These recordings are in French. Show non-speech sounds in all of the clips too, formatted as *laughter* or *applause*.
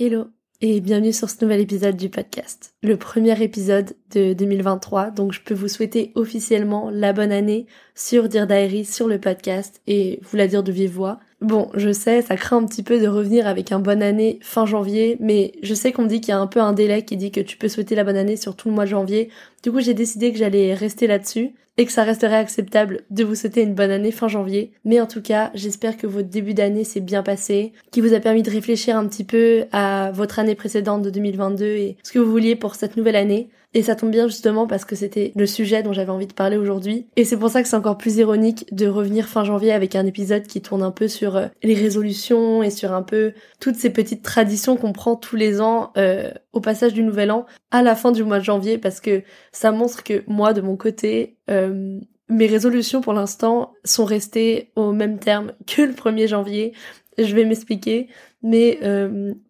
Hello et bienvenue sur ce nouvel épisode du podcast. Le premier épisode de 2023, donc je peux vous souhaiter officiellement la bonne année sur Dear Diary, sur le podcast et vous la dire de vive voix. Bon, je sais, ça craint un petit peu de revenir avec un bonne année fin janvier, mais je sais qu'on dit qu'il y a un peu un délai qui dit que tu peux souhaiter la bonne année sur tout le mois de janvier. Du coup, j'ai décidé que j'allais rester là-dessus et que ça resterait acceptable de vous souhaiter une bonne année fin janvier. Mais en tout cas, j'espère que votre début d'année s'est bien passé, qui vous a permis de réfléchir un petit peu à votre année précédente de 2022 et ce que vous vouliez pour cette nouvelle année. Et ça tombe bien justement parce que c'était le sujet dont j'avais envie de parler aujourd'hui. Et c'est pour ça que c'est encore plus ironique de revenir fin janvier avec un épisode qui tourne un peu sur euh, les résolutions et sur un peu toutes ces petites traditions qu'on prend tous les ans euh, au passage du nouvel an à la fin du mois de janvier parce que ça montre que moi de mon côté euh, mes résolutions pour l'instant sont restées au même terme que le 1er janvier. Je vais m'expliquer, mais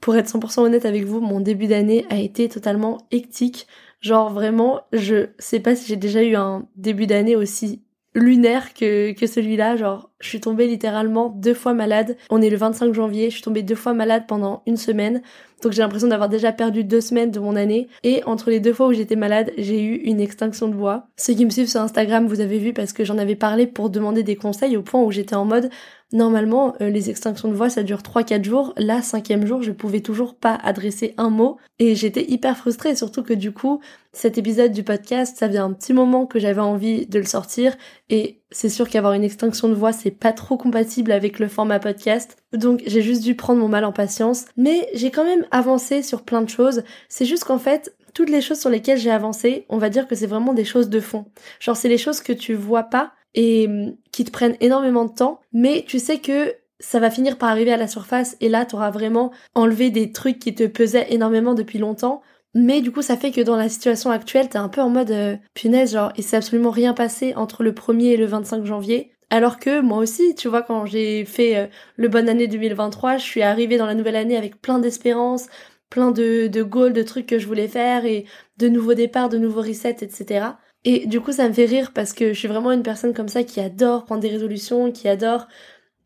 pour être 100% honnête avec vous, mon début d'année a été totalement hectique. Genre vraiment, je sais pas si j'ai déjà eu un début d'année aussi lunaire que, que celui-là. Genre, je suis tombée littéralement deux fois malade. On est le 25 janvier, je suis tombée deux fois malade pendant une semaine. Donc j'ai l'impression d'avoir déjà perdu deux semaines de mon année. Et entre les deux fois où j'étais malade, j'ai eu une extinction de voix. Ceux qui me suivent sur Instagram, vous avez vu parce que j'en avais parlé pour demander des conseils au point où j'étais en mode Normalement, euh, les extinctions de voix, ça dure 3-4 jours. Là, cinquième jour, je pouvais toujours pas adresser un mot. Et j'étais hyper frustrée, surtout que du coup, cet épisode du podcast, ça vient un petit moment que j'avais envie de le sortir. Et c'est sûr qu'avoir une extinction de voix, c'est pas trop compatible avec le format podcast. Donc j'ai juste dû prendre mon mal en patience. Mais j'ai quand même avancé sur plein de choses. C'est juste qu'en fait, toutes les choses sur lesquelles j'ai avancé, on va dire que c'est vraiment des choses de fond. Genre c'est les choses que tu vois pas et mm, qui te prennent énormément de temps, mais tu sais que ça va finir par arriver à la surface et là tu auras vraiment enlevé des trucs qui te pesaient énormément depuis longtemps. Mais du coup, ça fait que dans la situation actuelle, t'es un peu en mode euh, punaise, genre, il s'est absolument rien passé entre le 1er et le 25 janvier. Alors que moi aussi, tu vois, quand j'ai fait euh, le bonne année 2023, je suis arrivée dans la nouvelle année avec plein d'espérance, plein de, de goals, de trucs que je voulais faire et de nouveaux départs, de nouveaux resets, etc. Et du coup, ça me fait rire parce que je suis vraiment une personne comme ça qui adore prendre des résolutions, qui adore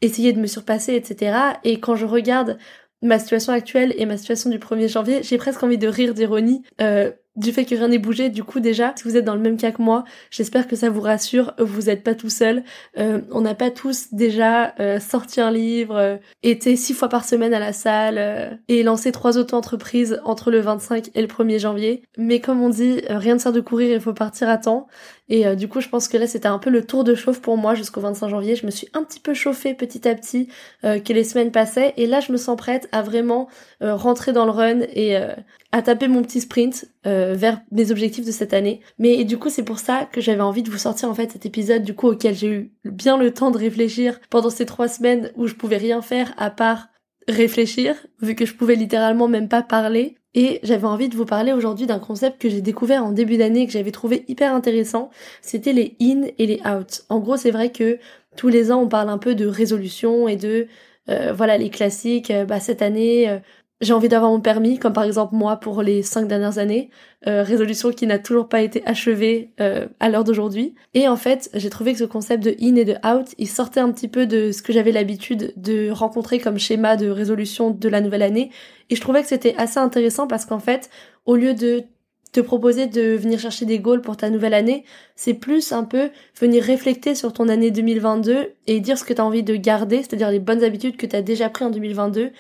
essayer de me surpasser, etc. Et quand je regarde ma situation actuelle et ma situation du 1er janvier, j'ai presque envie de rire d'ironie. Euh, du fait que rien n'est bougé. Du coup, déjà, si vous êtes dans le même cas que moi, j'espère que ça vous rassure. Vous n'êtes pas tout seul. Euh, on n'a pas tous déjà euh, sorti un livre, euh, été six fois par semaine à la salle et lancé trois auto-entreprises entre le 25 et le 1er janvier. Mais comme on dit, rien ne sert de courir, il faut partir à temps. Et du coup, je pense que là, c'était un peu le tour de chauffe pour moi jusqu'au 25 janvier. Je me suis un petit peu chauffée petit à petit que les semaines passaient. Et là, je me sens prête à vraiment rentrer dans le run et à taper mon petit sprint euh, vers mes objectifs de cette année. Mais du coup, c'est pour ça que j'avais envie de vous sortir en fait cet épisode du coup auquel j'ai eu bien le temps de réfléchir pendant ces trois semaines où je pouvais rien faire à part réfléchir, vu que je pouvais littéralement même pas parler. Et j'avais envie de vous parler aujourd'hui d'un concept que j'ai découvert en début d'année que j'avais trouvé hyper intéressant. C'était les in et les out. En gros, c'est vrai que tous les ans on parle un peu de résolution et de euh, voilà les classiques. Euh, bah cette année euh, j'ai envie d'avoir mon permis, comme par exemple moi pour les cinq dernières années, résolution qui n'a toujours pas été achevée à l'heure d'aujourd'hui. Et en fait, j'ai trouvé que ce concept de in et de out, il sortait un petit peu de ce que j'avais l'habitude de rencontrer comme schéma de résolution de la nouvelle année. Et je trouvais que c'était assez intéressant parce qu'en fait, au lieu de te proposer de venir chercher des goals pour ta nouvelle année, c'est plus un peu venir réfléchir sur ton année 2022 et dire ce que tu as envie de garder, c'est-à-dire les bonnes habitudes que tu as déjà pris en 2022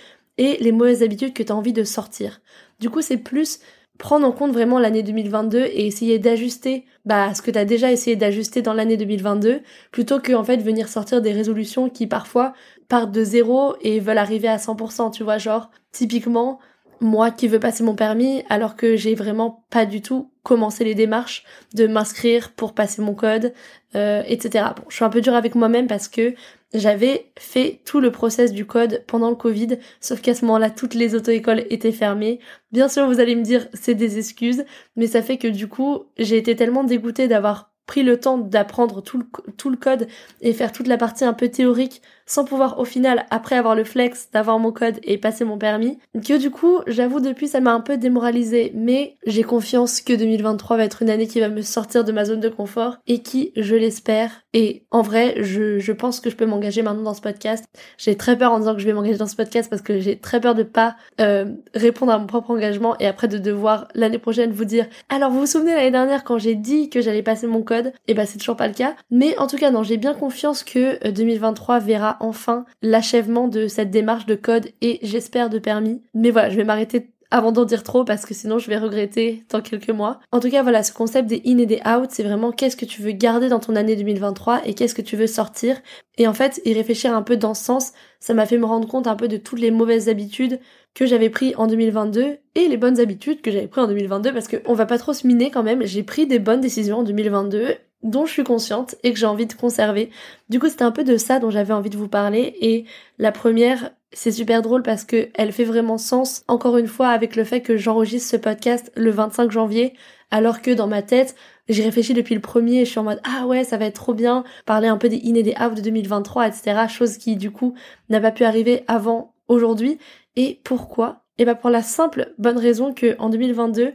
et les mauvaises habitudes que tu as envie de sortir. Du coup, c'est plus prendre en compte vraiment l'année 2022 et essayer d'ajuster bah, ce que tu as déjà essayé d'ajuster dans l'année 2022 plutôt que en fait venir sortir des résolutions qui parfois partent de zéro et veulent arriver à 100%, tu vois, genre typiquement moi qui veux passer mon permis alors que j'ai vraiment pas du tout commencé les démarches de m'inscrire pour passer mon code, euh, etc. Bon, je suis un peu dure avec moi-même parce que j'avais fait tout le process du code pendant le Covid, sauf qu'à ce moment-là, toutes les auto-écoles étaient fermées. Bien sûr, vous allez me dire, c'est des excuses, mais ça fait que du coup, j'ai été tellement dégoûtée d'avoir pris le temps d'apprendre tout le, tout le code et faire toute la partie un peu théorique sans pouvoir au final, après avoir le flex, d'avoir mon code et passer mon permis, que du coup, j'avoue depuis ça m'a un peu démoralisé, mais j'ai confiance que 2023 va être une année qui va me sortir de ma zone de confort et qui, je l'espère, et en vrai, je, je pense que je peux m'engager maintenant dans ce podcast. J'ai très peur en disant que je vais m'engager dans ce podcast parce que j'ai très peur de pas euh, répondre à mon propre engagement et après de devoir l'année prochaine vous dire alors vous vous souvenez l'année dernière quand j'ai dit que j'allais passer mon code, et eh ben c'est toujours pas le cas. Mais en tout cas non, j'ai bien confiance que 2023 euh, enfin l'achèvement de cette démarche de code et j'espère de permis. Mais voilà, je vais m'arrêter avant d'en dire trop parce que sinon je vais regretter dans quelques mois. En tout cas, voilà, ce concept des in et des out, c'est vraiment qu'est-ce que tu veux garder dans ton année 2023 et qu'est-ce que tu veux sortir. Et en fait, y réfléchir un peu dans ce sens, ça m'a fait me rendre compte un peu de toutes les mauvaises habitudes que j'avais pris en 2022 et les bonnes habitudes que j'avais pris en 2022 parce qu'on va pas trop se miner quand même, j'ai pris des bonnes décisions en 2022 dont je suis consciente et que j'ai envie de conserver. Du coup, c'était un peu de ça dont j'avais envie de vous parler. Et la première, c'est super drôle parce que elle fait vraiment sens encore une fois avec le fait que j'enregistre ce podcast le 25 janvier alors que dans ma tête, j'ai réfléchi depuis le premier et je suis en mode ah ouais ça va être trop bien parler un peu des in et des out de 2023 etc chose qui du coup n'a pas pu arriver avant aujourd'hui. Et pourquoi? Et bah pour la simple bonne raison que en 2022,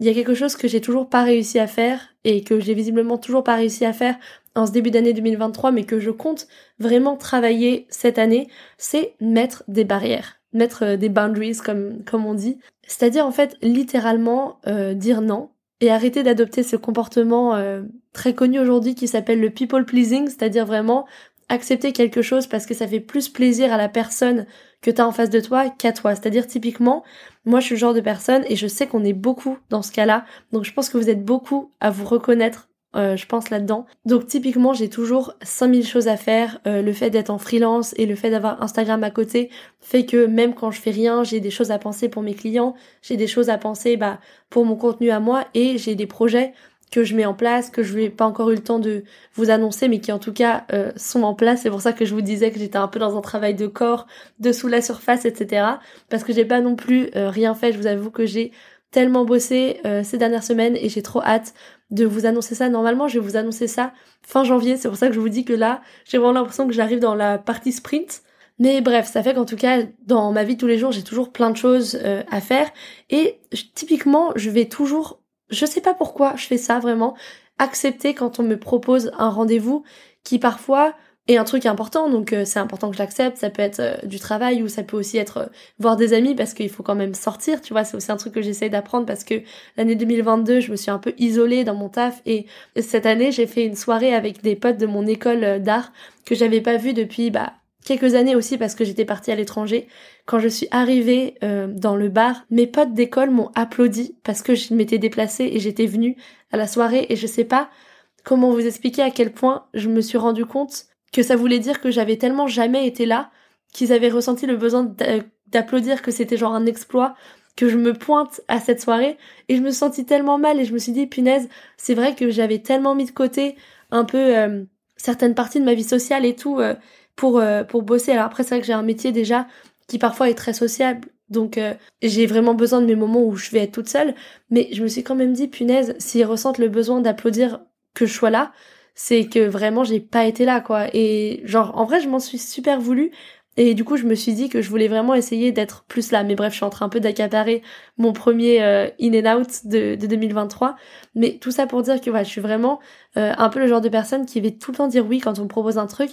il y a quelque chose que j'ai toujours pas réussi à faire et que j'ai visiblement toujours pas réussi à faire en ce début d'année 2023 mais que je compte vraiment travailler cette année, c'est mettre des barrières, mettre euh, des boundaries comme comme on dit, c'est-à-dire en fait littéralement euh, dire non et arrêter d'adopter ce comportement euh, très connu aujourd'hui qui s'appelle le people pleasing, c'est-à-dire vraiment accepter quelque chose parce que ça fait plus plaisir à la personne que t'as en face de toi qu'à toi. C'est-à-dire typiquement, moi je suis le genre de personne et je sais qu'on est beaucoup dans ce cas-là, donc je pense que vous êtes beaucoup à vous reconnaître euh, je pense là-dedans. Donc typiquement, j'ai toujours 5000 choses à faire. Euh, le fait d'être en freelance et le fait d'avoir Instagram à côté fait que même quand je fais rien, j'ai des choses à penser pour mes clients, j'ai des choses à penser bah, pour mon contenu à moi et j'ai des projets que je mets en place, que je n'ai pas encore eu le temps de vous annoncer, mais qui en tout cas euh, sont en place. C'est pour ça que je vous disais que j'étais un peu dans un travail de corps, dessous la surface, etc. Parce que j'ai pas non plus euh, rien fait. Je vous avoue que j'ai tellement bossé euh, ces dernières semaines et j'ai trop hâte de vous annoncer ça. Normalement, je vais vous annoncer ça fin janvier. C'est pour ça que je vous dis que là, j'ai vraiment l'impression que j'arrive dans la partie sprint. Mais bref, ça fait qu'en tout cas, dans ma vie tous les jours, j'ai toujours plein de choses à faire. Et typiquement, je vais toujours je sais pas pourquoi je fais ça vraiment. Accepter quand on me propose un rendez-vous qui parfois est un truc important, donc euh, c'est important que je l'accepte. Ça peut être euh, du travail ou ça peut aussi être euh, voir des amis parce qu'il faut quand même sortir, tu vois. C'est aussi un truc que j'essaie d'apprendre parce que l'année 2022, je me suis un peu isolée dans mon taf et cette année, j'ai fait une soirée avec des potes de mon école d'art que j'avais pas vu depuis bah quelques années aussi parce que j'étais partie à l'étranger. Quand je suis arrivée euh, dans le bar, mes potes d'école m'ont applaudi parce que je m'étais déplacée et j'étais venue à la soirée et je sais pas comment vous expliquer à quel point je me suis rendu compte que ça voulait dire que j'avais tellement jamais été là qu'ils avaient ressenti le besoin d'applaudir que c'était genre un exploit que je me pointe à cette soirée et je me sentis tellement mal et je me suis dit punaise c'est vrai que j'avais tellement mis de côté un peu euh, certaines parties de ma vie sociale et tout euh, pour, euh, pour bosser. Alors après, c'est vrai que j'ai un métier déjà qui parfois est très sociable. Donc euh, j'ai vraiment besoin de mes moments où je vais être toute seule. Mais je me suis quand même dit, punaise, s'ils ressentent le besoin d'applaudir que je sois là, c'est que vraiment j'ai pas été là quoi. Et genre en vrai je m'en suis super voulu. Et du coup, je me suis dit que je voulais vraiment essayer d'être plus là. Mais bref, je suis en train un peu d'accaparer mon premier euh, in and out de, de, 2023. Mais tout ça pour dire que voilà, je suis vraiment euh, un peu le genre de personne qui va tout le temps dire oui quand on me propose un truc.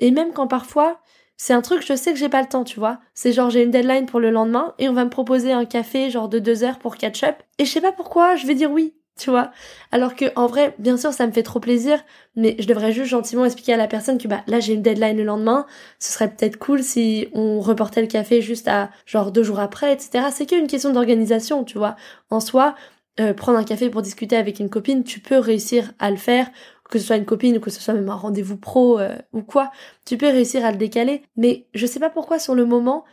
Et même quand parfois, c'est un truc, je sais que j'ai pas le temps, tu vois. C'est genre, j'ai une deadline pour le lendemain et on va me proposer un café genre de deux heures pour catch up. Et je sais pas pourquoi, je vais dire oui tu vois. Alors que en vrai, bien sûr, ça me fait trop plaisir, mais je devrais juste gentiment expliquer à la personne que bah là j'ai une deadline le lendemain, ce serait peut-être cool si on reportait le café juste à genre deux jours après, etc. C'est qu'une question d'organisation, tu vois. En soi, euh, prendre un café pour discuter avec une copine, tu peux réussir à le faire, que ce soit une copine ou que ce soit même un rendez-vous pro euh, ou quoi, tu peux réussir à le décaler. Mais je sais pas pourquoi sur le moment,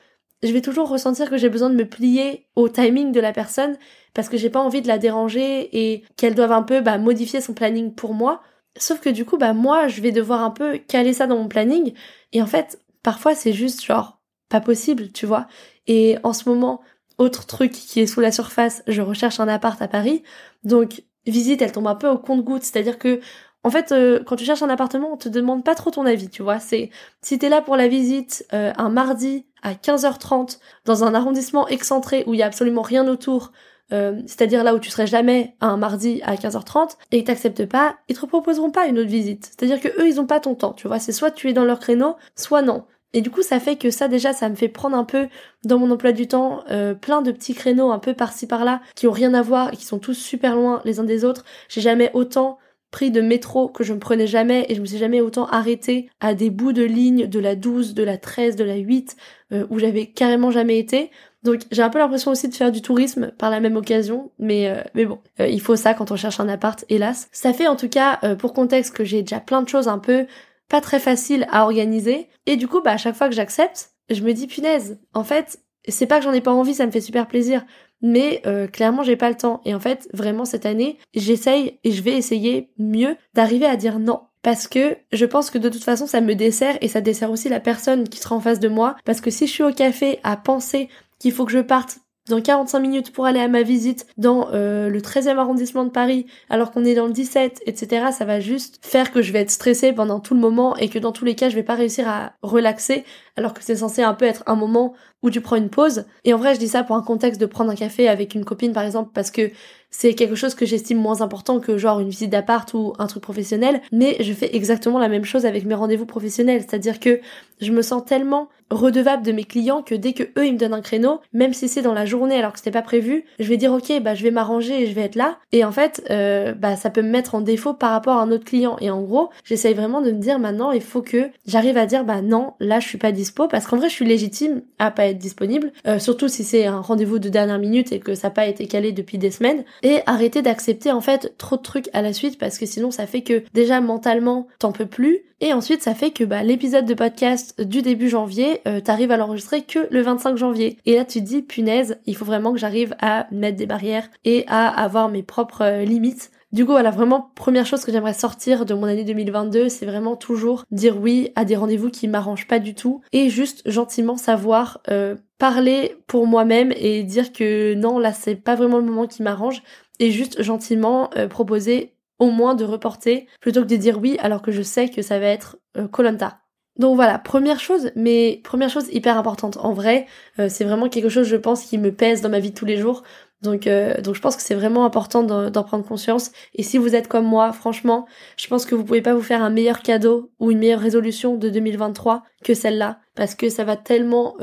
je vais toujours ressentir que j'ai besoin de me plier au timing de la personne parce que j'ai pas envie de la déranger et qu'elle doive un peu bah, modifier son planning pour moi. Sauf que du coup, bah moi, je vais devoir un peu caler ça dans mon planning et en fait, parfois c'est juste genre pas possible, tu vois. Et en ce moment, autre truc qui est sous la surface, je recherche un appart à Paris. Donc visite, elle tombe un peu au compte-goutte, c'est-à-dire que en fait, euh, quand tu cherches un appartement, on te demande pas trop ton avis, tu vois. C'est si t'es là pour la visite euh, un mardi à 15h30 dans un arrondissement excentré où il y a absolument rien autour, euh, c'est-à-dire là où tu serais jamais un mardi à 15h30 et que t'acceptes pas, ils te proposeront pas une autre visite. C'est-à-dire que eux, ils ont pas ton temps, tu vois. C'est soit tu es dans leur créneau, soit non. Et du coup, ça fait que ça déjà, ça me fait prendre un peu dans mon emploi du temps plein de petits créneaux un peu par-ci par-là qui ont rien à voir et qui sont tous super loin les uns des autres. J'ai jamais autant pris de métro que je ne prenais jamais et je me suis jamais autant arrêtée à des bouts de ligne de la 12, de la 13, de la 8 euh, où j'avais carrément jamais été. Donc j'ai un peu l'impression aussi de faire du tourisme par la même occasion, mais euh, mais bon, euh, il faut ça quand on cherche un appart, hélas. Ça fait en tout cas pour contexte que j'ai déjà plein de choses un peu pas très faciles à organiser et du coup bah à chaque fois que j'accepte, je me dis punaise, en fait, c'est pas que j'en ai pas envie, ça me fait super plaisir, mais euh, clairement j'ai pas le temps. Et en fait, vraiment cette année, j'essaye et je vais essayer mieux d'arriver à dire non. Parce que je pense que de toute façon ça me dessert et ça dessert aussi la personne qui sera en face de moi. Parce que si je suis au café à penser qu'il faut que je parte dans 45 minutes pour aller à ma visite dans euh, le 13e arrondissement de Paris alors qu'on est dans le 17, etc. Ça va juste faire que je vais être stressée pendant tout le moment et que dans tous les cas je vais pas réussir à relaxer alors que c'est censé un peu être un moment où tu prends une pause. Et en vrai je dis ça pour un contexte de prendre un café avec une copine par exemple parce que c'est quelque chose que j'estime moins important que genre une visite d'appart ou un truc professionnel, mais je fais exactement la même chose avec mes rendez-vous professionnels, c'est-à-dire que je me sens tellement redevable de mes clients que dès que eux ils me donnent un créneau, même si c'est dans la journée alors que c'était pas prévu, je vais dire ok bah je vais m'arranger et je vais être là. Et en fait euh, bah ça peut me mettre en défaut par rapport à un autre client. Et en gros j'essaye vraiment de me dire maintenant il faut que j'arrive à dire bah non là je suis pas dispo parce qu'en vrai je suis légitime à pas être disponible, euh, surtout si c'est un rendez-vous de dernière minute et que ça n'a pas été calé depuis des semaines et arrêter d'accepter en fait trop de trucs à la suite parce que sinon ça fait que déjà mentalement t'en peux plus. Et ensuite ça fait que bah, l'épisode de podcast du début janvier euh, t'arrives à l'enregistrer que le 25 janvier. Et là tu te dis punaise il faut vraiment que j'arrive à mettre des barrières et à avoir mes propres euh, limites du coup, voilà, vraiment, première chose que j'aimerais sortir de mon année 2022, c'est vraiment toujours dire oui à des rendez-vous qui m'arrangent pas du tout et juste gentiment savoir euh, parler pour moi-même et dire que non, là, c'est pas vraiment le moment qui m'arrange et juste gentiment euh, proposer au moins de reporter plutôt que de dire oui alors que je sais que ça va être euh, Colanta. Donc voilà, première chose, mais première chose hyper importante. En vrai, euh, c'est vraiment quelque chose, je pense, qui me pèse dans ma vie tous les jours. Donc, donc je pense que c'est vraiment important d'en prendre conscience. Et si vous êtes comme moi, franchement, je pense que vous pouvez pas vous faire un meilleur cadeau ou une meilleure résolution de 2023 que celle-là, parce que ça va tellement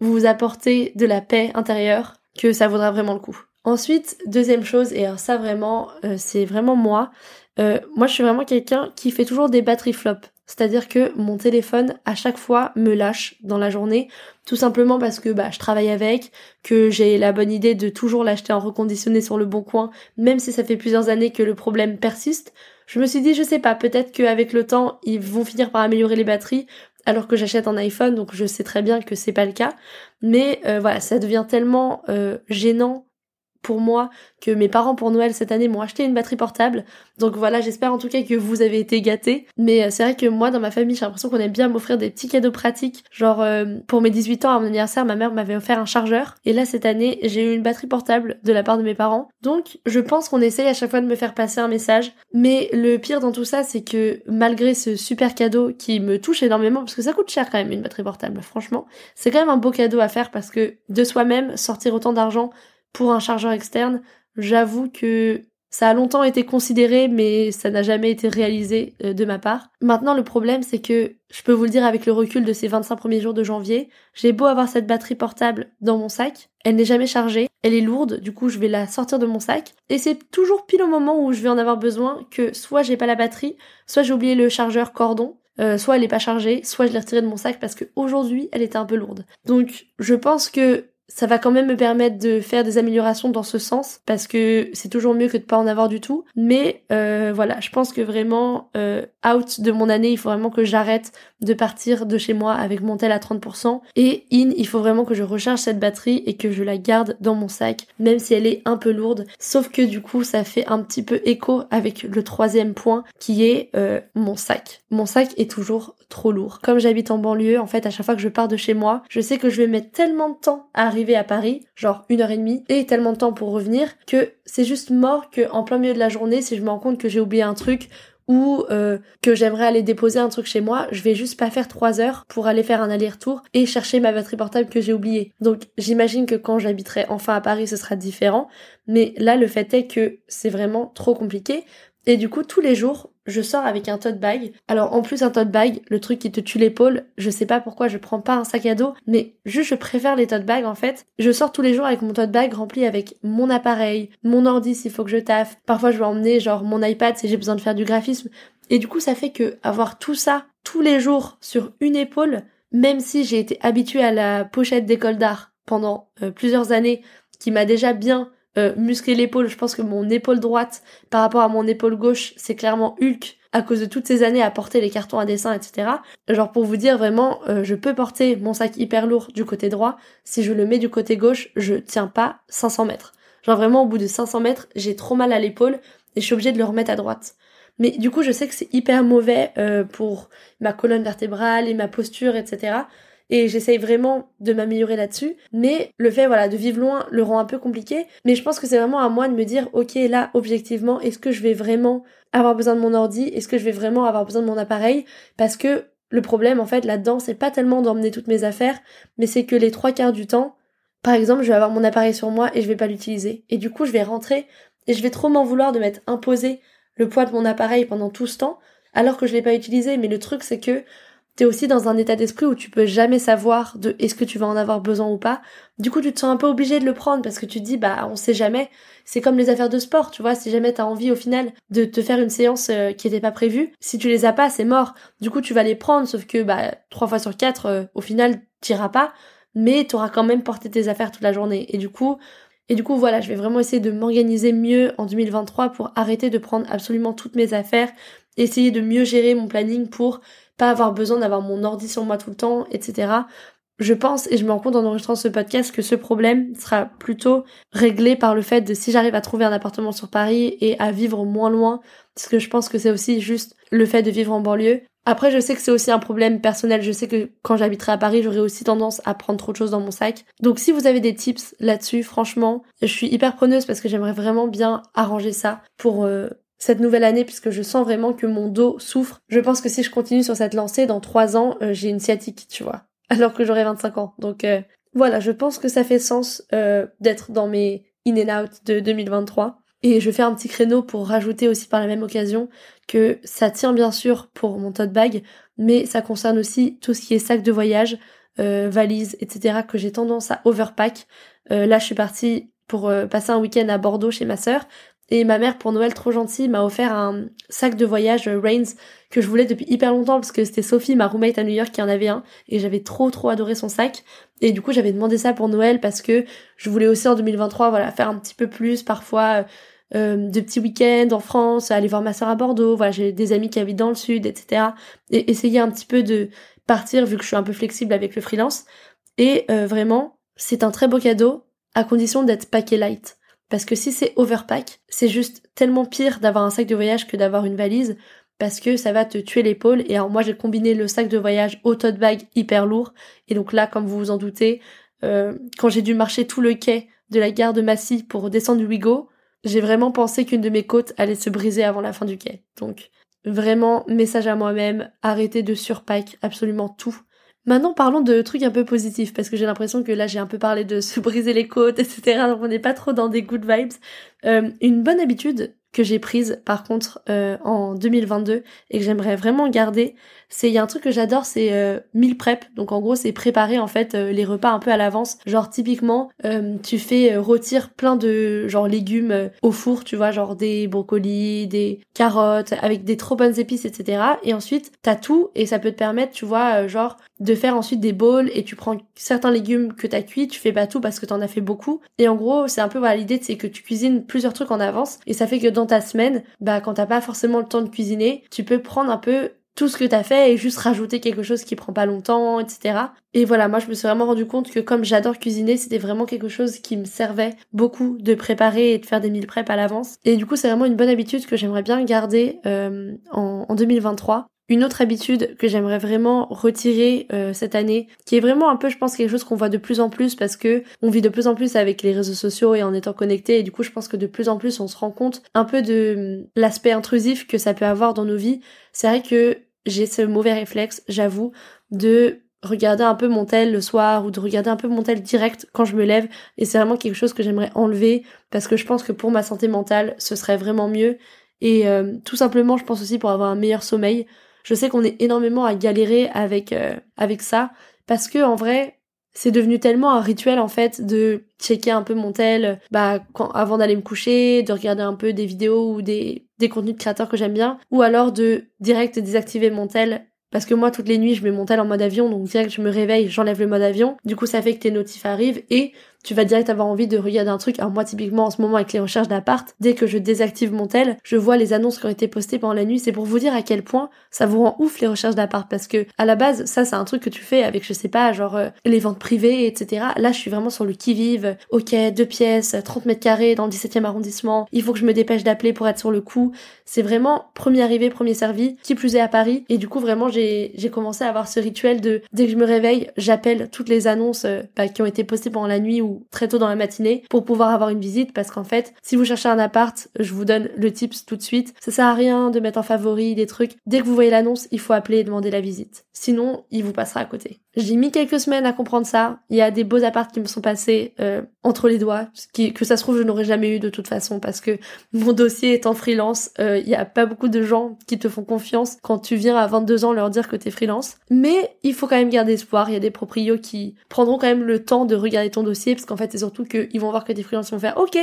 vous apporter de la paix intérieure que ça vaudra vraiment le coup. Ensuite, deuxième chose, et ça vraiment, euh, c'est vraiment moi. Euh, moi, je suis vraiment quelqu'un qui fait toujours des batteries flop. C'est-à-dire que mon téléphone, à chaque fois, me lâche dans la journée, tout simplement parce que bah, je travaille avec, que j'ai la bonne idée de toujours l'acheter en reconditionné sur le bon coin, même si ça fait plusieurs années que le problème persiste. Je me suis dit, je sais pas, peut-être qu'avec le temps, ils vont finir par améliorer les batteries, alors que j'achète un iPhone, donc je sais très bien que c'est pas le cas. Mais euh, voilà, ça devient tellement gênant pour moi que mes parents pour Noël cette année m'ont acheté une batterie portable. Donc voilà, j'espère en tout cas que vous avez été gâtés. Mais euh, c'est vrai que moi, dans ma famille, j'ai l'impression qu'on aime bien m'offrir des petits cadeaux pratiques. Genre, euh, pour mes 18 ans, à mon anniversaire, ma mère m'avait offert un chargeur. Et là, cette année, j'ai eu une batterie portable de la part de mes parents. Donc, je pense qu'on essaye à chaque fois de me faire passer un message. Mais le pire dans tout ça, c'est que malgré ce super cadeau qui me touche énormément, parce que ça coûte cher quand même une batterie portable, franchement, c'est quand même un beau cadeau à faire parce que de soi-même, sortir autant d'argent pour un chargeur externe, j'avoue que ça a longtemps été considéré, mais ça n'a jamais été réalisé euh, de ma part. Maintenant, le problème, c'est que, je peux vous le dire avec le recul de ces 25 premiers jours de janvier, j'ai beau avoir cette batterie portable dans mon sac, elle n'est jamais chargée, elle est lourde, du coup je vais la sortir de mon sac, et c'est toujours pile au moment où je vais en avoir besoin que soit j'ai pas la batterie, soit j'ai oublié le chargeur cordon, euh, soit elle est pas chargée, soit je l'ai retirée de mon sac parce qu'aujourd'hui elle était un peu lourde. Donc je pense que ça va quand même me permettre de faire des améliorations dans ce sens parce que c'est toujours mieux que de pas en avoir du tout. Mais euh, voilà, je pense que vraiment euh, out de mon année, il faut vraiment que j'arrête de partir de chez moi avec mon tel à 30% et in, il faut vraiment que je recharge cette batterie et que je la garde dans mon sac, même si elle est un peu lourde. Sauf que du coup, ça fait un petit peu écho avec le troisième point qui est euh, mon sac. Mon sac est toujours trop lourd. Comme j'habite en banlieue, en fait, à chaque fois que je pars de chez moi, je sais que je vais mettre tellement de temps à arriver à Paris, genre une heure et demie, et tellement de temps pour revenir, que c'est juste mort que en plein milieu de la journée, si je me rends compte que j'ai oublié un truc ou euh, que j'aimerais aller déposer un truc chez moi, je vais juste pas faire trois heures pour aller faire un aller-retour et chercher ma batterie portable que j'ai oubliée. Donc j'imagine que quand j'habiterai enfin à Paris, ce sera différent. Mais là, le fait est que c'est vraiment trop compliqué. Et du coup, tous les jours, je sors avec un tote bag. Alors en plus un tote bag, le truc qui te tue l'épaule, je sais pas pourquoi je prends pas un sac à dos, mais juste je préfère les tote bags en fait. Je sors tous les jours avec mon tote bag rempli avec mon appareil, mon ordi s'il faut que je taffe. Parfois je vais emmener genre mon iPad si j'ai besoin de faire du graphisme. Et du coup ça fait que avoir tout ça tous les jours sur une épaule, même si j'ai été habituée à la pochette d'école d'art pendant euh, plusieurs années, qui m'a déjà bien euh, muscler l'épaule. Je pense que mon épaule droite par rapport à mon épaule gauche, c'est clairement Hulk à cause de toutes ces années à porter les cartons à dessin, etc. Genre pour vous dire vraiment, euh, je peux porter mon sac hyper lourd du côté droit. Si je le mets du côté gauche, je tiens pas 500 mètres. Genre vraiment au bout de 500 mètres, j'ai trop mal à l'épaule et je suis obligée de le remettre à droite. Mais du coup, je sais que c'est hyper mauvais euh, pour ma colonne vertébrale et ma posture, etc et j'essaye vraiment de m'améliorer là-dessus. Mais le fait, voilà, de vivre loin le rend un peu compliqué. Mais je pense que c'est vraiment à moi de me dire, ok, là, objectivement, est-ce que je vais vraiment avoir besoin de mon ordi? Est-ce que je vais vraiment avoir besoin de mon appareil? Parce que le problème, en fait, là-dedans, c'est pas tellement d'emmener toutes mes affaires, mais c'est que les trois quarts du temps, par exemple, je vais avoir mon appareil sur moi et je vais pas l'utiliser. Et du coup, je vais rentrer et je vais trop m'en vouloir de m'être imposé le poids de mon appareil pendant tout ce temps, alors que je l'ai pas utilisé. Mais le truc, c'est que t'es aussi dans un état d'esprit où tu peux jamais savoir de est-ce que tu vas en avoir besoin ou pas. Du coup, tu te sens un peu obligé de le prendre parce que tu te dis bah on sait jamais. C'est comme les affaires de sport, tu vois, si jamais t'as envie au final de te faire une séance euh, qui était pas prévue, si tu les as pas, c'est mort. Du coup, tu vas les prendre sauf que bah trois fois sur quatre euh, au final t'iras pas, mais t'auras quand même porté tes affaires toute la journée et du coup et du coup, voilà, je vais vraiment essayer de m'organiser mieux en 2023 pour arrêter de prendre absolument toutes mes affaires, essayer de mieux gérer mon planning pour pas avoir besoin d'avoir mon ordi sur moi tout le temps, etc. Je pense et je me rends compte en enregistrant ce podcast que ce problème sera plutôt réglé par le fait de si j'arrive à trouver un appartement sur Paris et à vivre moins loin, parce que je pense que c'est aussi juste le fait de vivre en banlieue. Après, je sais que c'est aussi un problème personnel. Je sais que quand j'habiterai à Paris, j'aurai aussi tendance à prendre trop de choses dans mon sac. Donc, si vous avez des tips là-dessus, franchement, je suis hyper preneuse parce que j'aimerais vraiment bien arranger ça pour euh, cette nouvelle année puisque je sens vraiment que mon dos souffre. Je pense que si je continue sur cette lancée, dans trois ans, euh, j'ai une sciatique, tu vois, *laughs* alors que j'aurai 25 ans. Donc euh, voilà, je pense que ça fait sens euh, d'être dans mes in and out de 2023. Et je fais un petit créneau pour rajouter aussi par la même occasion que ça tient bien sûr pour mon tote bag, mais ça concerne aussi tout ce qui est sac de voyage, valise, etc. que j'ai tendance à overpack. là, je suis partie pour passer un week-end à Bordeaux chez ma sœur. Et ma mère, pour Noël, trop gentille, m'a offert un sac de voyage euh, Reigns que je voulais depuis hyper longtemps parce que c'était Sophie, ma roommate à New York, qui en avait un et j'avais trop trop adoré son sac. Et du coup, j'avais demandé ça pour Noël parce que je voulais aussi en 2023, voilà, faire un petit peu plus, parfois euh, euh, de petits week-ends en France, aller voir ma soeur à Bordeaux. Voilà, j'ai des amis qui habitent dans le sud, etc. Et essayer un petit peu de partir vu que je suis un peu flexible avec le freelance. Et vraiment, c'est un très beau cadeau à condition d'être paquet light. Parce que si c'est overpack, c'est juste tellement pire d'avoir un sac de voyage que d'avoir une valise parce que ça va te tuer l'épaule. Et alors moi j'ai combiné le sac de voyage au tote bag hyper lourd. Et donc là, comme vous vous en doutez, euh, quand j'ai dû marcher tout le quai de la gare de Massy pour descendre du Wigo, j'ai vraiment pensé qu'une de mes côtes allait se briser avant la fin du quai. Donc vraiment, message à moi-même, arrêtez de surpack absolument tout. Maintenant, parlons de trucs un peu positifs, parce que j'ai l'impression que là, j'ai un peu parlé de *laughs* se briser les côtes, etc. On n'est pas trop dans des good vibes. Euh, une bonne habitude que j'ai prise par contre euh, en 2022 et que j'aimerais vraiment garder, c'est il y a un truc que j'adore, c'est euh, meal prep. Donc en gros, c'est préparer en fait euh, les repas un peu à l'avance. Genre typiquement, euh, tu fais rôtir plein de genre légumes au four, tu vois, genre des brocolis, des carottes avec des trop bonnes épices, etc. Et ensuite, t'as tout et ça peut te permettre, tu vois, genre de faire ensuite des bowls et tu prends certains légumes que t'as cuits, tu fais pas tout parce que t'en as fait beaucoup. Et en gros, c'est un peu voilà l'idée, c'est que tu cuisines plusieurs trucs en avance et ça fait que dans ta semaine, bah quand t'as pas forcément le temps de cuisiner, tu peux prendre un peu tout ce que t'as fait et juste rajouter quelque chose qui prend pas longtemps, etc. Et voilà, moi je me suis vraiment rendu compte que comme j'adore cuisiner, c'était vraiment quelque chose qui me servait beaucoup de préparer et de faire des meal prep à l'avance. Et du coup, c'est vraiment une bonne habitude que j'aimerais bien garder euh, en, en 2023. Une autre habitude que j'aimerais vraiment retirer euh, cette année, qui est vraiment un peu, je pense, quelque chose qu'on voit de plus en plus parce que on vit de plus en plus avec les réseaux sociaux et en étant connecté. Et du coup, je pense que de plus en plus, on se rend compte un peu de hum, l'aspect intrusif que ça peut avoir dans nos vies. C'est vrai que j'ai ce mauvais réflexe, j'avoue, de regarder un peu mon tel le soir ou de regarder un peu mon tel direct quand je me lève et c'est vraiment quelque chose que j'aimerais enlever parce que je pense que pour ma santé mentale ce serait vraiment mieux et euh, tout simplement je pense aussi pour avoir un meilleur sommeil je sais qu'on est énormément à galérer avec euh, avec ça parce que en vrai, c'est devenu tellement un rituel en fait de checker un peu mon tel bah avant d'aller me coucher, de regarder un peu des vidéos ou des des contenus de créateurs que j'aime bien ou alors de direct désactiver mon tel parce que moi, toutes les nuits, je mets mon tel en mode avion, donc direct, je me réveille, j'enlève le mode avion. Du coup, ça fait que tes notifs arrivent et tu vas direct avoir envie de regarder un truc. Alors moi, typiquement, en ce moment, avec les recherches d'appart, dès que je désactive mon tel, je vois les annonces qui ont été postées pendant la nuit. C'est pour vous dire à quel point ça vous rend ouf les recherches d'appart. Parce que, à la base, ça, c'est un truc que tu fais avec, je sais pas, genre, euh, les ventes privées, etc. Là, je suis vraiment sur le qui-vive. Ok, deux pièces, 30 mètres carrés dans le 17e arrondissement. Il faut que je me dépêche d'appeler pour être sur le coup. C'est vraiment premier arrivé, premier servi, qui plus est à Paris. Et du coup, vraiment, j'ai, j'ai commencé à avoir ce rituel de, dès que je me réveille, j'appelle toutes les annonces euh, bah, qui ont été postées pendant la nuit ou très tôt dans la matinée pour pouvoir avoir une visite parce qu'en fait, si vous cherchez un appart, je vous donne le tips tout de suite. Ça sert à rien de mettre en favori des trucs. Dès que vous voyez l'annonce, il faut appeler et demander la visite. Sinon, il vous passera à côté. J'ai mis quelques semaines à comprendre ça. Il y a des beaux apparts qui me sont passés euh, entre les doigts, que ça se trouve je n'aurais jamais eu de toute façon parce que mon dossier est en freelance. Euh, il y a pas beaucoup de gens qui te font confiance quand tu viens à 22 ans leur dire que t'es freelance. Mais il faut quand même garder espoir. Il y a des proprios qui prendront quand même le temps de regarder ton dossier parce qu'en fait c'est surtout qu'ils vont voir que t'es freelance, ils vont faire OK,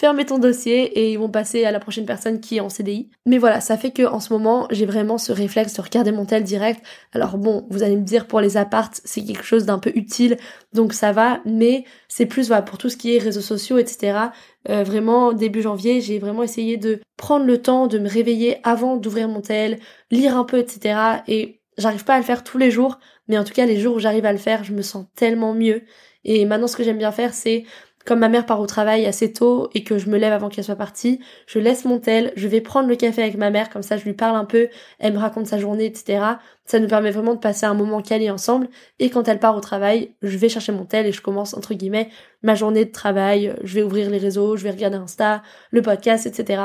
fermer ton dossier et ils vont passer à la prochaine personne qui est en CDI. Mais voilà, ça fait que en ce moment, j'ai vraiment ce réflexe de regarder mon tel direct. Alors bon, vous allez me dire pour les apparts, c'est quelque chose d'un peu utile, donc ça va, mais c'est plus voilà pour tout ce qui est réseaux sociaux, etc. Euh, vraiment début janvier, j'ai vraiment essayé de prendre le temps de me réveiller avant d'ouvrir mon tel, lire un peu, etc. Et j'arrive pas à le faire tous les jours, mais en tout cas les jours où j'arrive à le faire, je me sens tellement mieux. Et maintenant ce que j'aime bien faire, c'est comme ma mère part au travail assez tôt et que je me lève avant qu'elle soit partie, je laisse mon tel, je vais prendre le café avec ma mère, comme ça je lui parle un peu, elle me raconte sa journée, etc. Ça nous permet vraiment de passer un moment calé ensemble. Et quand elle part au travail, je vais chercher mon tel et je commence, entre guillemets, ma journée de travail. Je vais ouvrir les réseaux, je vais regarder Insta, le podcast, etc.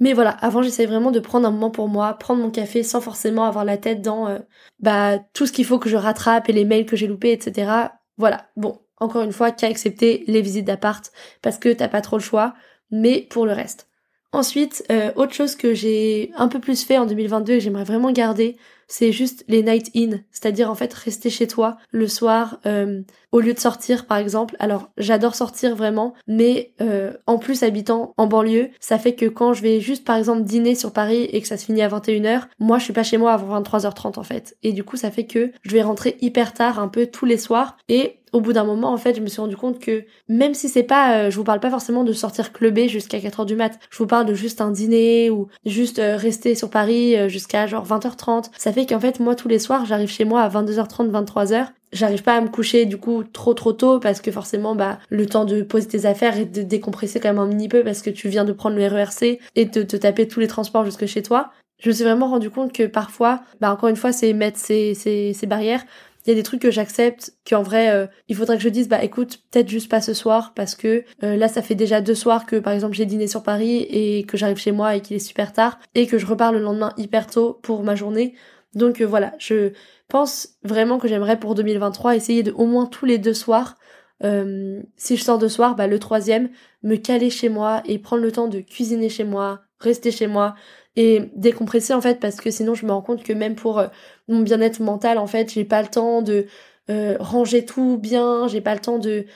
Mais voilà, avant j'essaie vraiment de prendre un moment pour moi, prendre mon café sans forcément avoir la tête dans euh, bah tout ce qu'il faut que je rattrape et les mails que j'ai loupés, etc. Voilà, bon, encore une fois, qu'à accepter les visites d'appart parce que t'as pas trop le choix, mais pour le reste. Ensuite, euh, autre chose que j'ai un peu plus fait en 2022 et j'aimerais vraiment garder, c'est juste les night in, c'est-à-dire en fait rester chez toi le soir euh, au lieu de sortir par exemple. Alors j'adore sortir vraiment, mais euh, en plus habitant en banlieue, ça fait que quand je vais juste par exemple dîner sur Paris et que ça se finit à 21h, moi je suis pas chez moi avant 23h30 en fait. Et du coup ça fait que je vais rentrer hyper tard un peu tous les soirs et au bout d'un moment, en fait, je me suis rendu compte que même si c'est pas, euh, je vous parle pas forcément de sortir clubé jusqu'à 4h du mat, je vous parle de juste un dîner ou juste euh, rester sur Paris euh, jusqu'à genre 20h30. Ça fait qu'en fait, moi, tous les soirs, j'arrive chez moi à 22h30, 23h j'arrive pas à me coucher du coup trop trop tôt parce que forcément bah le temps de poser tes affaires et de décompresser quand même un mini peu parce que tu viens de prendre le RERC et de te taper tous les transports jusque chez toi. Je me suis vraiment rendu compte que parfois, bah encore une fois, c'est mettre ces, ces, ces barrières. Il y a des trucs que j'accepte, qu'en vrai, euh, il faudrait que je dise, bah écoute, peut-être juste pas ce soir, parce que euh, là, ça fait déjà deux soirs que, par exemple, j'ai dîné sur Paris et que j'arrive chez moi et qu'il est super tard, et que je repars le lendemain hyper tôt pour ma journée. Donc euh, voilà, je pense vraiment que j'aimerais pour 2023 essayer de au moins tous les deux soirs, si je sors de soir, bah le troisième, me caler chez moi et prendre le temps de cuisiner chez moi, rester chez moi et décompresser en fait parce que sinon je me rends compte que même pour euh, mon bien-être mental en fait, j'ai pas le temps de ranger tout bien, j'ai pas le temps de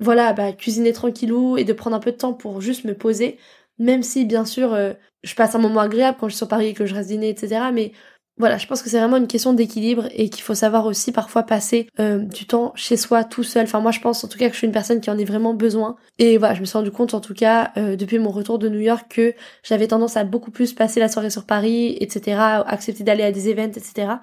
voilà, bah cuisiner tranquillou et de prendre un peu de temps pour juste me poser. Même si bien sûr je passe un moment agréable quand je suis sur Paris et que je reste dîner etc mais voilà, je pense que c'est vraiment une question d'équilibre et qu'il faut savoir aussi parfois passer euh, du temps chez soi tout seul. Enfin moi je pense en tout cas que je suis une personne qui en ait vraiment besoin. Et voilà, je me suis rendu compte en tout cas euh, depuis mon retour de New York que j'avais tendance à beaucoup plus passer la soirée sur Paris, etc. Accepter d'aller à des events, etc.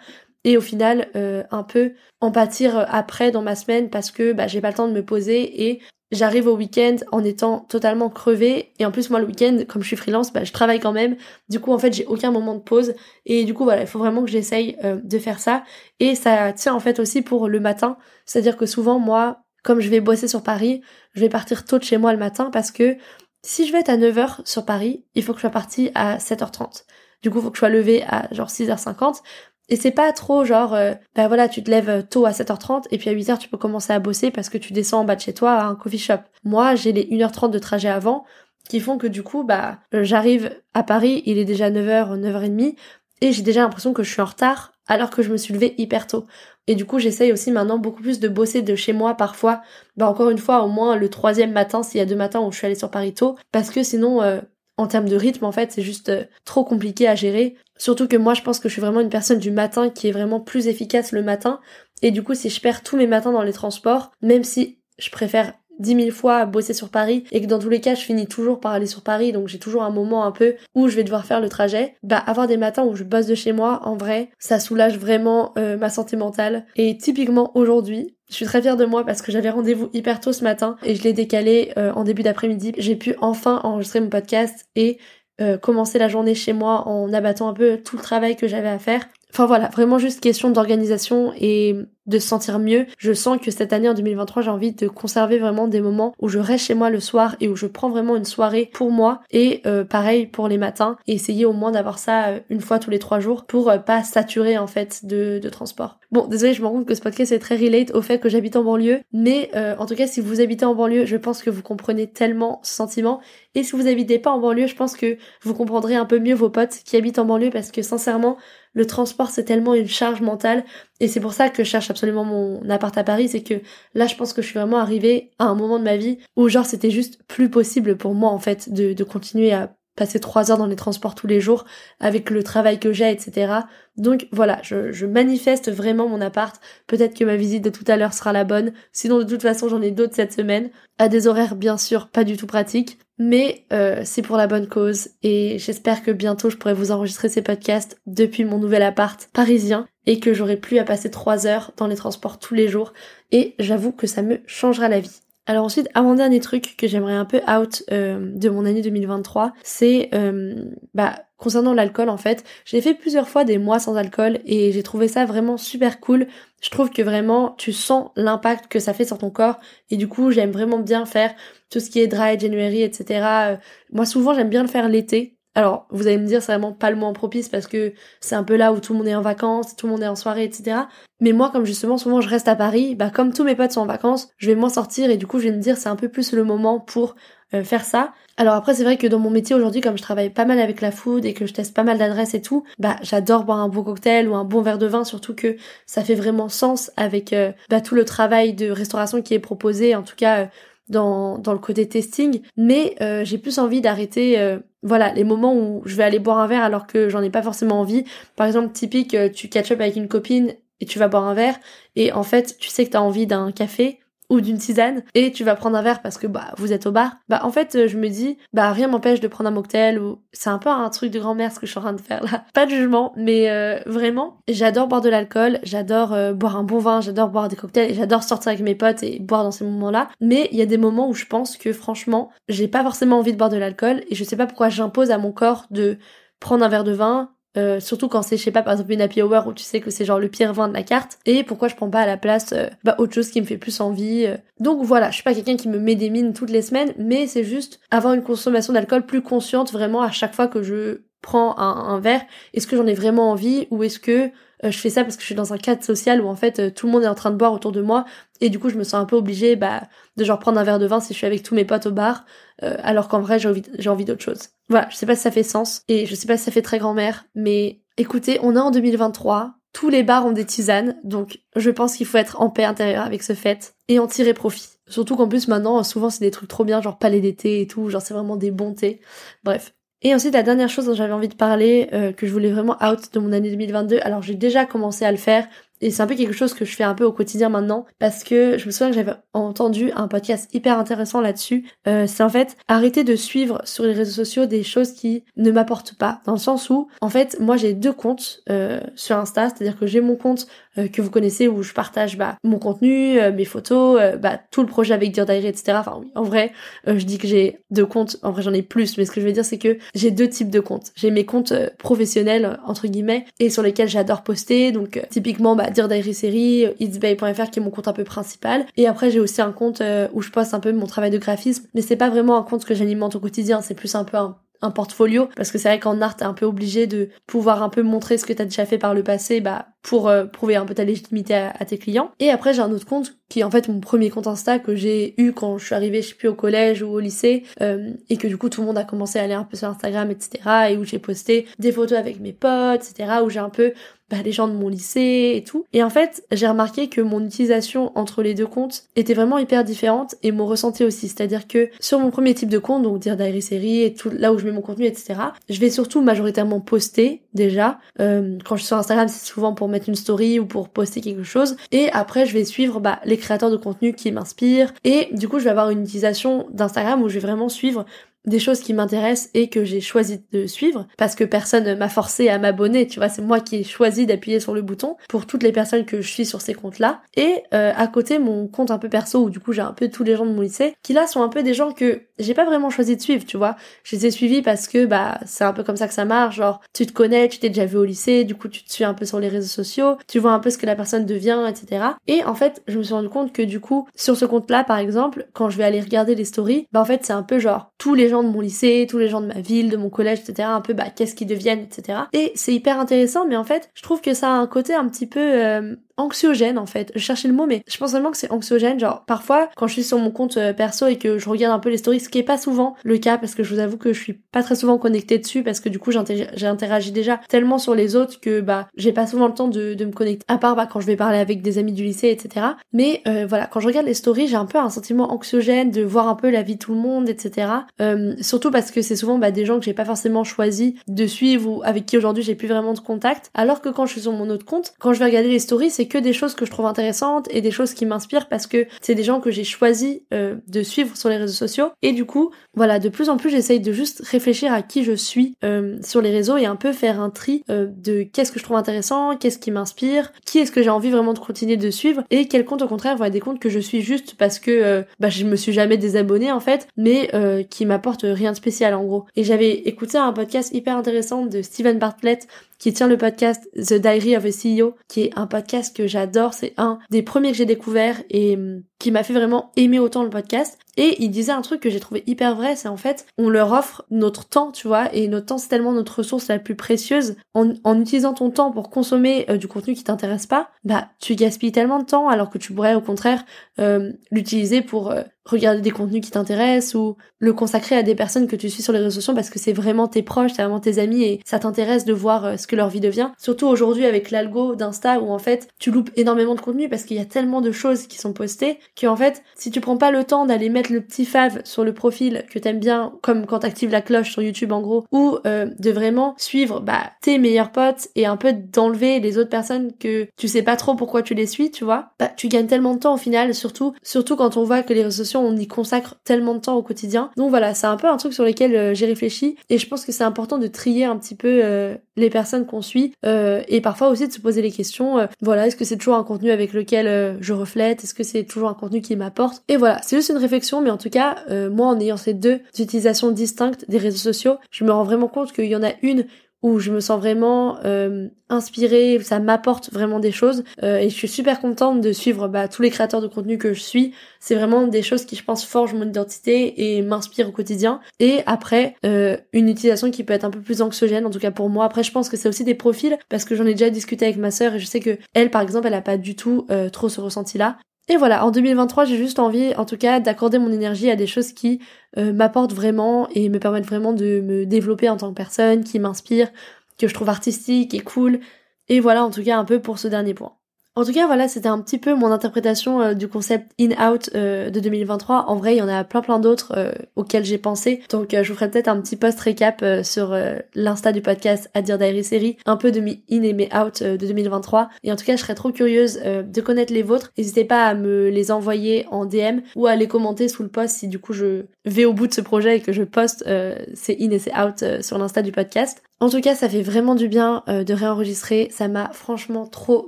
Et au final, euh, un peu en pâtir après dans ma semaine parce que bah, j'ai pas le temps de me poser et j'arrive au week-end en étant totalement crevée. Et en plus moi le week-end comme je suis freelance bah, je travaille quand même. Du coup en fait j'ai aucun moment de pause. Et du coup voilà il faut vraiment que j'essaye euh, de faire ça. Et ça tient en fait aussi pour le matin. C'est à dire que souvent moi comme je vais bosser sur Paris je vais partir tôt de chez moi le matin parce que si je vais être à 9h sur Paris il faut que je sois partie à 7h30 du coup, il faut que je sois levée à genre 6h50. Et c'est pas trop genre, euh, bah voilà, tu te lèves tôt à 7h30 et puis à 8h tu peux commencer à bosser parce que tu descends en bas de chez toi à un coffee shop. Moi, j'ai les 1h30 de trajet avant qui font que du coup, bah, euh, j'arrive à Paris, il est déjà 9h, 9h30 et j'ai déjà l'impression que je suis en retard alors que je me suis levée hyper tôt. Et du coup, j'essaye aussi maintenant beaucoup plus de bosser de chez moi parfois. Bah encore une fois, au moins le troisième matin, s'il y a deux matins où je suis allée sur Paris tôt, parce que sinon, euh, en termes de rythme, en fait, c'est juste trop compliqué à gérer. Surtout que moi, je pense que je suis vraiment une personne du matin qui est vraiment plus efficace le matin. Et du coup, si je perds tous mes matins dans les transports, même si je préfère dix mille fois bosser sur Paris et que dans tous les cas je finis toujours par aller sur Paris donc j'ai toujours un moment un peu où je vais devoir faire le trajet bah avoir des matins où je bosse de chez moi en vrai ça soulage vraiment euh, ma santé mentale et typiquement aujourd'hui je suis très fière de moi parce que j'avais rendez-vous hyper tôt ce matin et je l'ai décalé euh, en début d'après-midi. J'ai pu enfin enregistrer mon podcast et euh, commencer la journée chez moi en abattant un peu tout le travail que j'avais à faire. Enfin voilà, vraiment juste question d'organisation et de se sentir mieux. Je sens que cette année en 2023, j'ai envie de conserver vraiment des moments où je reste chez moi le soir et où je prends vraiment une soirée pour moi et euh, pareil pour les matins et essayer au moins d'avoir ça euh, une fois tous les trois jours pour pas saturer en fait de, de transport. Bon, désolé, je me rends compte que ce podcast est très relate au fait que j'habite en banlieue, mais en tout cas, si vous habitez en banlieue, je pense que vous comprenez tellement ce sentiment. Et si vous habitez pas en banlieue, je pense que vous comprendrez un peu mieux vos potes qui habitent en banlieue parce que sincèrement, le transport c'est tellement une charge mentale. Et c'est pour ça que je cherche absolument mon appart à Paris, c'est que là je pense que je suis vraiment arrivée à un moment de ma vie où genre c'était juste plus possible pour moi en fait de, de continuer à passer trois heures dans les transports tous les jours avec le travail que j'ai, etc. Donc voilà, je, je, manifeste vraiment mon appart. Peut-être que ma visite de tout à l'heure sera la bonne. Sinon, de toute façon, j'en ai d'autres cette semaine. À des horaires, bien sûr, pas du tout pratiques. Mais euh, c'est pour la bonne cause. Et j'espère que bientôt, je pourrai vous enregistrer ces podcasts depuis mon nouvel appart parisien. Et que j'aurai plus à passer trois heures dans les transports tous les jours. Et j'avoue que ça me changera la vie. Alors ensuite, avant-dernier truc que j'aimerais un peu out euh, de mon année 2023, c'est euh, bah concernant l'alcool en fait. J'ai fait plusieurs fois des mois sans alcool et j'ai trouvé ça vraiment super cool. Je trouve que vraiment tu sens l'impact que ça fait sur ton corps et du coup j'aime vraiment bien faire tout ce qui est dry January, etc. Euh, moi souvent j'aime bien le faire l'été alors, vous allez me dire, c'est vraiment pas le moment propice parce que c'est un peu là où tout le monde est en vacances, tout le monde est en soirée, etc. Mais moi, comme justement, souvent je reste à Paris, bah comme tous mes potes sont en vacances, je vais moins sortir et du coup, je vais me dire, c'est un peu plus le moment pour euh, faire ça. Alors après, c'est vrai que dans mon métier aujourd'hui, comme je travaille pas mal avec la food et que je teste pas mal d'adresses et tout, bah j'adore boire un bon cocktail ou un bon verre de vin, surtout que ça fait vraiment sens avec euh, bah, tout le travail de restauration qui est proposé, en tout cas. Euh, dans, dans le côté testing, mais j'ai plus envie d'arrêter voilà, les moments où je vais aller boire un verre alors que j'en ai pas forcément envie. Par exemple, typique, euh, tu catch up avec une copine et tu vas boire un verre et en fait, tu sais que t'as envie d'un café ou d'une tisane et tu vas prendre un verre parce que bah vous êtes au bar, bah en fait je me dis bah rien m'empêche de prendre un mocktail ou c'est un peu un truc de grand-mère ce que je suis en train de faire là. *laughs* Pas de jugement, mais euh, vraiment j'adore boire de l'alcool, j'adore euh, boire un bon vin, j'adore boire des cocktails et j'adore sortir avec mes potes et boire dans ces moments-là. Mais il y a des moments où je pense que franchement j'ai pas forcément envie de boire de l'alcool et je sais pas pourquoi j'impose à mon corps de prendre un verre de vin, euh, surtout quand c'est, je sais pas, par exemple une happy hour où tu sais que c'est genre le pire vin de la carte. Et pourquoi je prends pas à la place euh, bah, autre chose qui me fait plus envie. Euh. Donc voilà, je suis pas quelqu'un qui me met des mines toutes les semaines, mais c'est juste avoir une consommation d'alcool plus consciente vraiment à chaque fois que je prends un, un verre. Est-ce que j'en ai vraiment envie ou est-ce que je fais ça parce que je suis dans un cadre social où en fait tout le monde est en train de boire autour de moi et du coup je me sens un peu obligée bah, de genre prendre un verre de vin si je suis avec tous mes potes au bar alors qu'en vrai j'ai envie, j'ai envie d'autre chose. Voilà, je sais pas si ça fait sens et je sais pas si ça fait très grand-mère, mais écoutez, on est en 2023, tous les bars ont des tisanes, donc je pense qu'il faut être en paix intérieure avec ce fait et en tirer profit. Surtout qu'en plus maintenant, souvent c'est des trucs trop bien, genre palais d'été et tout, genre c'est vraiment des bons thés. Bref. Et ensuite, la dernière chose dont j'avais envie de parler, euh, que je voulais vraiment out de mon année 2022, alors j'ai déjà commencé à le faire, et c'est un peu quelque chose que je fais un peu au quotidien maintenant parce que je me souviens que j'avais entendu un podcast hyper intéressant là-dessus. Euh, c'est en fait arrêter de suivre sur les réseaux sociaux des choses qui ne m'apportent pas. Dans le sens où, en fait, moi j'ai deux comptes euh, sur Insta, c'est-à-dire que j'ai mon compte que vous connaissez où je partage bah, mon contenu, mes photos, bah, tout le projet avec Dear Diary, etc. Enfin oui, en vrai, je dis que j'ai deux comptes. En vrai, j'en ai plus, mais ce que je veux dire, c'est que j'ai deux types de comptes. J'ai mes comptes professionnels entre guillemets et sur lesquels j'adore poster. Donc typiquement, bah dire Diary Série, itsbay.fr qui est mon compte un peu principal. Et après j'ai aussi un compte euh, où je poste un peu mon travail de graphisme, mais c'est pas vraiment un compte que j'alimente au quotidien, c'est plus un peu un un portfolio parce que c'est vrai qu'en art t'es un peu obligé de pouvoir un peu montrer ce que t'as déjà fait par le passé bah pour euh, prouver un peu ta légitimité à, tes clients. Et après j'ai un autre compte qui est en fait mon premier compte Insta que j'ai eu quand je suis arrivée je sais plus au collège ou au lycée euh, et que du coup tout le monde a commencé à aller un peu sur Instagram etc et où j'ai posté des photos avec mes potes etc où j'ai un peu bah, les gens de mon lycée et tout. Et en fait, j'ai remarqué que mon utilisation entre les deux comptes était vraiment hyper différente et mon ressenti aussi. C'est-à-dire que sur mon premier type de compte, donc dire Diary Série et tout là où je mets mon contenu, etc., je vais surtout majoritairement poster déjà. Euh, quand je suis sur Instagram, c'est souvent pour mettre une story ou pour poster quelque chose. Et après, je vais suivre bah, les créateurs de contenu qui m'inspirent. Et du coup, je vais avoir une utilisation d'Instagram où je vais vraiment suivre des choses qui m'intéressent et que j'ai choisi de suivre parce que personne m'a forcé à m'abonner, tu vois, c'est moi qui ai choisi d'appuyer sur le bouton pour toutes les personnes que je suis sur ces comptes-là. Et euh, à côté, mon compte un peu perso où du coup j'ai un peu tous les gens de mon lycée qui là sont un peu des gens que j'ai pas vraiment choisi de suivre, tu vois. Je les ai suivis parce que bah c'est un peu comme ça que ça marche, genre tu te connais, tu t'es déjà vu au lycée, du coup tu te suis un peu sur les réseaux sociaux, tu vois un peu ce que la personne devient, etc. Et en fait, je me suis rendu compte que du coup, sur ce compte-là par exemple, quand je vais aller regarder les stories, bah en fait c'est un peu genre tous les gens de mon lycée, tous les gens de ma ville, de mon collège, etc. Un peu bah qu'est-ce qu'ils deviennent, etc. Et c'est hyper intéressant, mais en fait, je trouve que ça a un côté un petit peu euh, anxiogène en fait. Je cherchais le mot, mais je pense vraiment que c'est anxiogène. Genre parfois, quand je suis sur mon compte euh, perso et que je regarde un peu les stories, ce qui est pas souvent le cas parce que je vous avoue que je suis pas très souvent connectée dessus parce que du coup j'ai déjà tellement sur les autres que bah j'ai pas souvent le temps de, de me connecter. À part bah quand je vais parler avec des amis du lycée, etc. Mais euh, voilà, quand je regarde les stories, j'ai un peu un sentiment anxiogène de voir un peu la vie de tout le monde, etc. Euh, surtout parce que c'est souvent bah, des gens que j'ai pas forcément choisi de suivre ou avec qui aujourd'hui j'ai plus vraiment de contact. Alors que quand je suis sur mon autre compte, quand je vais regarder les stories, c'est que des choses que je trouve intéressantes et des choses qui m'inspirent parce que c'est des gens que j'ai choisi euh, de suivre sur les réseaux sociaux. Et du coup, voilà, de plus en plus j'essaye de juste réfléchir à qui je suis euh, sur les réseaux et un peu faire un tri euh, de qu'est-ce que je trouve intéressant, qu'est-ce qui m'inspire, qui est-ce que j'ai envie vraiment de continuer de suivre et quels comptes au contraire vont être des comptes que je suis juste parce que bah, je me suis jamais désabonné en fait, mais qui m'apportent rien de spécial en gros. Et j'avais écouté un podcast hyper intéressant de Steven Bartlett qui tient le podcast The Diary of a CEO, qui est un podcast que j'adore. C'est un des premiers que j'ai découvert et hum, qui m'a fait vraiment aimer autant le podcast. Et il disait un truc que j'ai trouvé hyper vrai, c'est en fait, on leur offre notre temps, tu vois, et notre temps c'est tellement notre ressource la plus précieuse. En, utilisant ton temps pour consommer euh, du contenu qui t'intéresse pas, bah tu gaspilles tellement de temps alors que tu pourrais au contraire euh, l'utiliser pour euh, regarder des contenus qui t'intéressent ou le consacrer à des personnes que tu suis sur les réseaux sociaux parce que c'est vraiment tes proches, c'est vraiment tes amis et ça t'intéresse de voir ce que leur vie devient. Surtout aujourd'hui avec l'algo d'Insta où en fait tu loupes énormément de contenu parce qu'il y a tellement de choses qui sont postées que en fait, si tu prends pas le temps d'aller mettre le petit fave sur le profil que t'aimes bien, comme quand t'actives la cloche sur YouTube en gros, ou euh, de vraiment suivre bah, tes meilleurs potes et un peu d'enlever les autres personnes que tu sais pas trop pourquoi tu les suis, tu vois, bah tu gagnes tellement de temps au final, surtout surtout quand on voit que les réseaux sociaux on y consacre tellement de temps au quotidien. Donc voilà, c'est un peu un truc sur lequel euh, j'ai réfléchi et je pense que c'est important de trier un petit peu euh, les personnes qu'on suit et parfois aussi de se poser les questions. voilà, est-ce que c'est toujours un contenu avec lequel je reflète? Est-ce que c'est toujours un contenu qui m'apporte Et voilà, c'est juste une réflexion, mais en tout cas, moi en ayant ces deux utilisations distinctes des réseaux sociaux, je me rends vraiment compte qu'il y en a une où je me sens vraiment euh, inspirée, ça m'apporte vraiment des choses euh, et je suis super contente de suivre bah, tous les créateurs de contenu que je suis. C'est vraiment des choses qui je pense forgent mon identité et m'inspirent au quotidien. Et après, euh, une utilisation qui peut être un peu plus anxiogène, en tout cas pour moi. Après, je pense que c'est aussi des profils parce que j'en ai déjà discuté avec ma sœur et je sais que elle, par exemple, elle a pas du tout trop ce ressenti-là. Et voilà, en 2023, j'ai juste envie, en tout cas, d'accorder mon énergie à des choses qui euh, m'apportent vraiment et me permettent vraiment de me développer en tant que personne, qui m'inspire, que je trouve artistique et cool. Et voilà, en tout cas, un peu pour ce dernier point. En tout cas, voilà, c'était un petit peu mon interprétation euh, du concept in-out euh, de 2023. En vrai, il y en a plein plein d'autres euh, auxquels j'ai pensé. Donc, je vous ferai peut-être un petit post récap sur l'insta du podcast à dire Diary Série, un peu de mes in et mes out de 2023. Et en tout cas, je serais trop curieuse de connaître les vôtres. N'hésitez pas à me les envoyer en DM ou à les commenter sous le post si du coup je vais au bout de ce projet et que je poste ces in et ces out sur l'insta du podcast. En tout cas, ça fait vraiment du bien de réenregistrer. Ça m'a franchement trop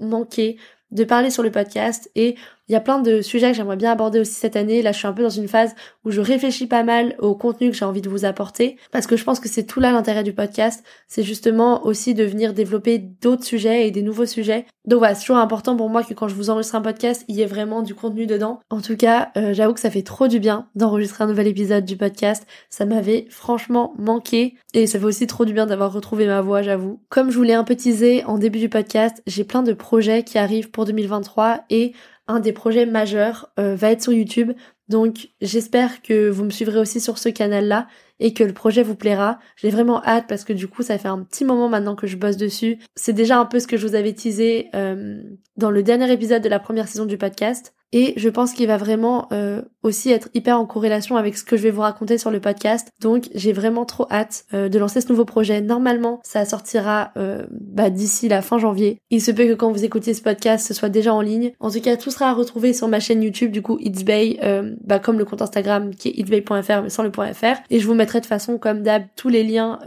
manqué de parler sur le podcast et il y a plein de sujets que j'aimerais bien aborder aussi cette année. Là, je suis un peu dans une phase où je réfléchis pas mal au contenu que j'ai envie de vous apporter parce que je pense que c'est tout là l'intérêt du podcast. C'est justement aussi de venir développer d'autres sujets et des nouveaux sujets. Donc voilà, c'est toujours important pour moi que quand je vous enregistre un podcast, il y ait vraiment du contenu dedans. En tout cas, euh, j'avoue que ça fait trop du bien d'enregistrer un nouvel épisode du podcast. Ça m'avait franchement manqué et ça fait aussi trop du bien d'avoir retrouvé ma voix, j'avoue. Comme je vous l'ai un peu teasé en début du podcast, j'ai plein de projets qui arrivent pour 2023 et un des projets majeurs euh, va être sur YouTube. Donc j'espère que vous me suivrez aussi sur ce canal-là et que le projet vous plaira. J'ai vraiment hâte parce que du coup ça fait un petit moment maintenant que je bosse dessus. C'est déjà un peu ce que je vous avais teasé euh, dans le dernier épisode de la première saison du podcast. Et je pense qu'il va vraiment euh, aussi être hyper en corrélation avec ce que je vais vous raconter sur le podcast. Donc j'ai vraiment trop hâte euh, de lancer ce nouveau projet. Normalement, ça sortira euh, bah, d'ici la fin janvier. Il se peut que quand vous écoutiez ce podcast, ce soit déjà en ligne. En tout cas, tout sera à retrouver sur ma chaîne YouTube, du coup It's Bay, bah, comme le compte Instagram qui est itsbay.fr mais sans le .fr. Et je vous mettrai de façon comme d'hab tous les liens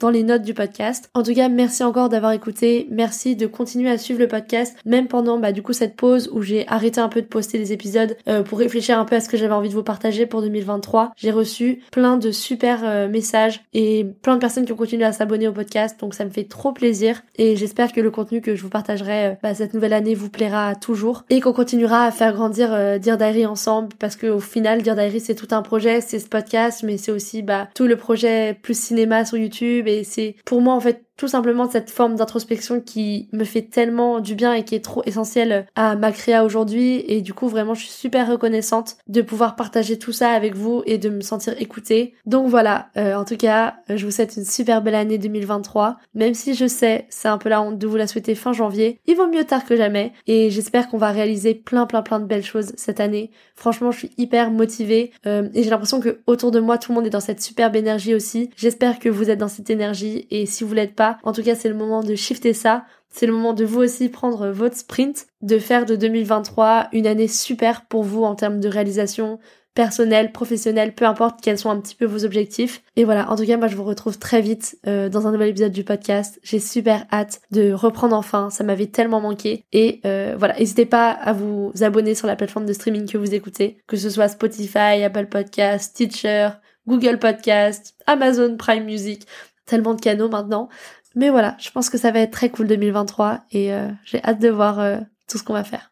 dans les notes du podcast. En tout cas, merci encore d'avoir écouté. Merci de continuer à suivre le podcast, même pendant bah, du coup cette pause où j'ai arrêté un peu de poster des épisodes euh, pour réfléchir un peu à ce que j'avais envie de vous partager pour 2023. J'ai reçu plein de super euh, messages et plein de personnes qui ont continué à s'abonner au podcast, donc ça me fait trop plaisir et j'espère que le contenu que je vous partagerai euh, bah, cette nouvelle année vous plaira toujours et qu'on continuera à faire grandir Dear Diary ensemble parce que au final Dear Diary c'est tout un projet, c'est ce podcast mais c'est aussi bah tout le projet plus cinéma sur YouTube et c'est pour moi en fait tout simplement cette forme d'introspection qui me fait tellement du bien et qui est trop essentielle à ma créa aujourd'hui et du coup vraiment je suis super reconnaissante de pouvoir partager tout ça avec vous et de me sentir écoutée. Donc voilà, euh, en tout cas, je vous souhaite une super belle année 2023. Même si je sais, c'est un peu la honte de vous la souhaiter fin janvier, il vaut mieux tard que jamais et j'espère qu'on va réaliser plein plein plein de belles choses cette année. Franchement, je suis hyper motivée euh, et j'ai l'impression que autour de moi tout le monde est dans cette superbe énergie aussi. J'espère que vous êtes dans cette énergie et si vous l'êtes pas, en tout cas, c'est le moment de shifter ça. C'est le moment de vous aussi prendre votre sprint, de faire de 2023 une année super pour vous en termes de réalisation personnelle, professionnelle, peu importe quels sont un petit peu vos objectifs. Et voilà, en tout cas, moi je vous retrouve très vite euh, dans un nouvel épisode du podcast. J'ai super hâte de reprendre enfin, ça m'avait tellement manqué. Et euh, voilà, n'hésitez pas à vous abonner sur la plateforme de streaming que vous écoutez, que ce soit Spotify, Apple Podcast, Teacher, Google Podcast, Amazon Prime Music, tellement de canaux maintenant. Mais voilà, je pense que ça va être très cool 2023 et euh, j'ai hâte de voir euh, tout ce qu'on va faire.